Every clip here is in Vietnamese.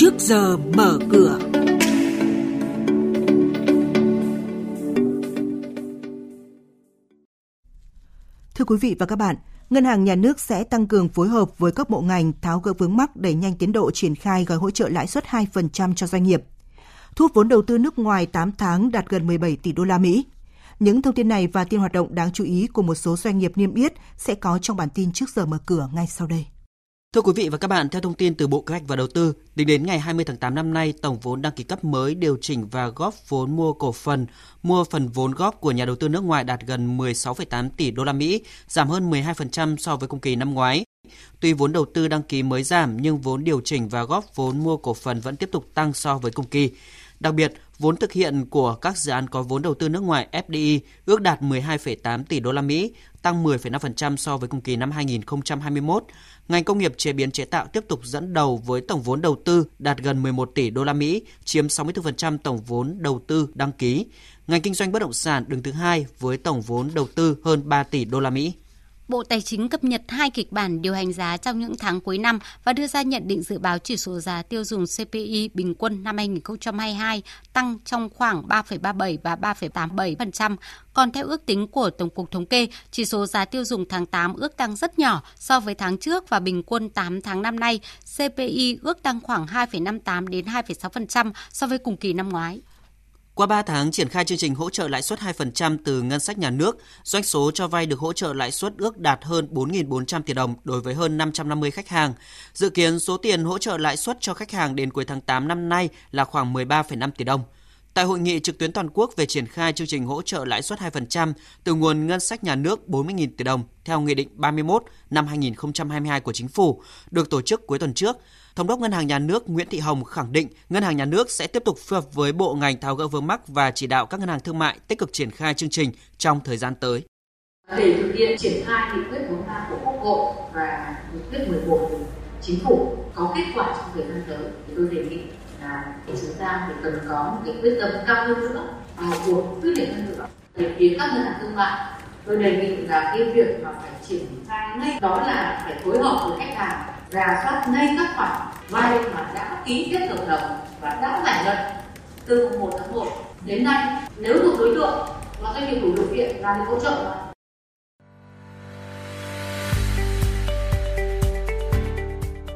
trước giờ mở cửa. Thưa quý vị và các bạn, Ngân hàng Nhà nước sẽ tăng cường phối hợp với các bộ ngành tháo gỡ vướng mắc đẩy nhanh tiến độ triển khai gói hỗ trợ lãi suất 2% cho doanh nghiệp. Thu hút vốn đầu tư nước ngoài 8 tháng đạt gần 17 tỷ đô la Mỹ. Những thông tin này và tin hoạt động đáng chú ý của một số doanh nghiệp niêm yết sẽ có trong bản tin trước giờ mở cửa ngay sau đây. Thưa quý vị và các bạn, theo thông tin từ Bộ Kế hoạch và Đầu tư, tính đến ngày 20 tháng 8 năm nay, tổng vốn đăng ký cấp mới điều chỉnh và góp vốn mua cổ phần, mua phần vốn góp của nhà đầu tư nước ngoài đạt gần 16,8 tỷ đô la Mỹ, giảm hơn 12% so với cùng kỳ năm ngoái. Tuy vốn đầu tư đăng ký mới giảm nhưng vốn điều chỉnh và góp vốn mua cổ phần vẫn tiếp tục tăng so với cùng kỳ. Đặc biệt, vốn thực hiện của các dự án có vốn đầu tư nước ngoài FDI ước đạt 12,8 tỷ đô la Mỹ, tăng 10,5% so với cùng kỳ năm 2021. Ngành công nghiệp chế biến chế tạo tiếp tục dẫn đầu với tổng vốn đầu tư đạt gần 11 tỷ đô la Mỹ, chiếm 64% tổng vốn đầu tư đăng ký. Ngành kinh doanh bất động sản đứng thứ hai với tổng vốn đầu tư hơn 3 tỷ đô la Mỹ. Bộ Tài chính cập nhật hai kịch bản điều hành giá trong những tháng cuối năm và đưa ra nhận định dự báo chỉ số giá tiêu dùng CPI bình quân năm 2022 tăng trong khoảng 3,37 và 3,87%. Còn theo ước tính của Tổng cục Thống kê, chỉ số giá tiêu dùng tháng 8 ước tăng rất nhỏ so với tháng trước và bình quân 8 tháng năm nay, CPI ước tăng khoảng 2,58 đến 2,6% so với cùng kỳ năm ngoái. Qua 3 tháng triển khai chương trình hỗ trợ lãi suất 2% từ ngân sách nhà nước, doanh số cho vay được hỗ trợ lãi suất ước đạt hơn 4.400 tỷ đồng đối với hơn 550 khách hàng. Dự kiến số tiền hỗ trợ lãi suất cho khách hàng đến cuối tháng 8 năm nay là khoảng 13,5 tỷ đồng. Tại hội nghị trực tuyến toàn quốc về triển khai chương trình hỗ trợ lãi suất 2% từ nguồn ngân sách nhà nước 40.000 tỷ đồng theo Nghị định 31 năm 2022 của Chính phủ, được tổ chức cuối tuần trước, Thống đốc Ngân hàng Nhà nước Nguyễn Thị Hồng khẳng định Ngân hàng Nhà nước sẽ tiếp tục phối hợp với bộ ngành tháo gỡ vướng mắc và chỉ đạo các ngân hàng thương mại tích cực triển khai chương trình trong thời gian tới. Để thực hiện triển khai nghị quyết 43 của Quốc hội và nghị quyết 11 của Chính phủ có kết quả trong thời gian tới thì tôi đề nghị là chúng ta phải cần có một cái quyết tâm cao hơn nữa vào cuộc quyết liệt hơn nữa. Để phía các ngân hàng thương mại, tôi đề nghị là cái việc mà phải triển khai ngay đó là phải phối hợp với khách hàng, rà soát ngay các khoản vay mà đã ký kết hợp đồng và đã giải ngân từ 1 tháng 1 đến nay. Nếu thuộc đối tượng và doanh nghiệp đủ điều kiện là được hỗ trợ mà.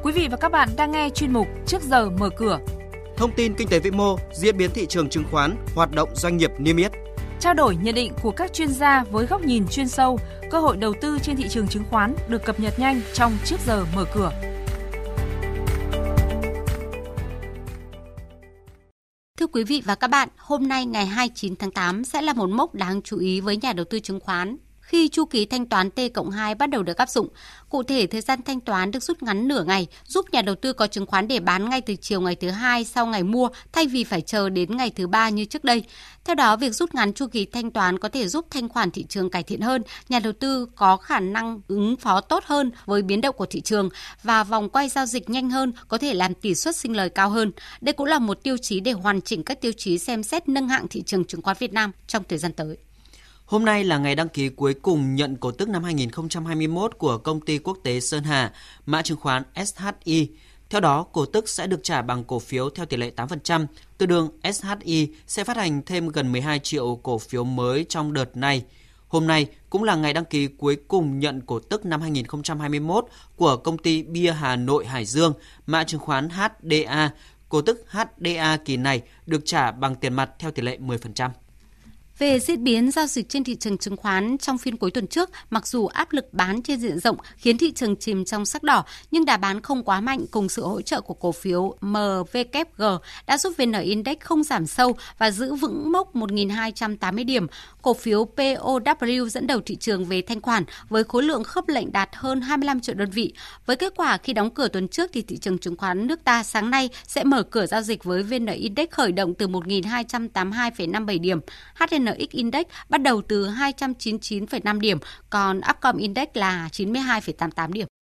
Quý vị và các bạn đang nghe chuyên mục Trước giờ mở cửa. Thông tin kinh tế vĩ mô, diễn biến thị trường chứng khoán, hoạt động doanh nghiệp niêm yết. Trao đổi nhận định của các chuyên gia với góc nhìn chuyên sâu, cơ hội đầu tư trên thị trường chứng khoán được cập nhật nhanh trong Trước giờ mở cửa. Thưa quý vị và các bạn, hôm nay ngày 29 tháng 8 sẽ là một mốc đáng chú ý với nhà đầu tư chứng khoán khi chu kỳ thanh toán T cộng 2 bắt đầu được áp dụng. Cụ thể, thời gian thanh toán được rút ngắn nửa ngày, giúp nhà đầu tư có chứng khoán để bán ngay từ chiều ngày thứ hai sau ngày mua thay vì phải chờ đến ngày thứ ba như trước đây. Theo đó, việc rút ngắn chu kỳ thanh toán có thể giúp thanh khoản thị trường cải thiện hơn, nhà đầu tư có khả năng ứng phó tốt hơn với biến động của thị trường và vòng quay giao dịch nhanh hơn có thể làm tỷ suất sinh lời cao hơn. Đây cũng là một tiêu chí để hoàn chỉnh các tiêu chí xem xét nâng hạng thị trường chứng khoán Việt Nam trong thời gian tới. Hôm nay là ngày đăng ký cuối cùng nhận cổ tức năm 2021 của công ty quốc tế Sơn Hà, mã chứng khoán SHI. Theo đó, cổ tức sẽ được trả bằng cổ phiếu theo tỷ lệ 8%. tương đương SHI sẽ phát hành thêm gần 12 triệu cổ phiếu mới trong đợt này. Hôm nay cũng là ngày đăng ký cuối cùng nhận cổ tức năm 2021 của công ty Bia Hà Nội Hải Dương, mã chứng khoán HDA. Cổ tức HDA kỳ này được trả bằng tiền mặt theo tỷ lệ 10%. Về diễn biến giao dịch trên thị trường chứng khoán trong phiên cuối tuần trước, mặc dù áp lực bán trên diện rộng khiến thị trường chìm trong sắc đỏ, nhưng đà bán không quá mạnh cùng sự hỗ trợ của cổ phiếu MVKG đã giúp VN Index không giảm sâu và giữ vững mốc 1.280 điểm. Cổ phiếu POW dẫn đầu thị trường về thanh khoản với khối lượng khớp lệnh đạt hơn 25 triệu đơn vị. Với kết quả khi đóng cửa tuần trước thì thị trường chứng khoán nước ta sáng nay sẽ mở cửa giao dịch với VN Index khởi động từ 1.282,57 điểm. HN VNX Index bắt đầu từ 299,5 điểm, còn Upcom Index là 92,88 điểm.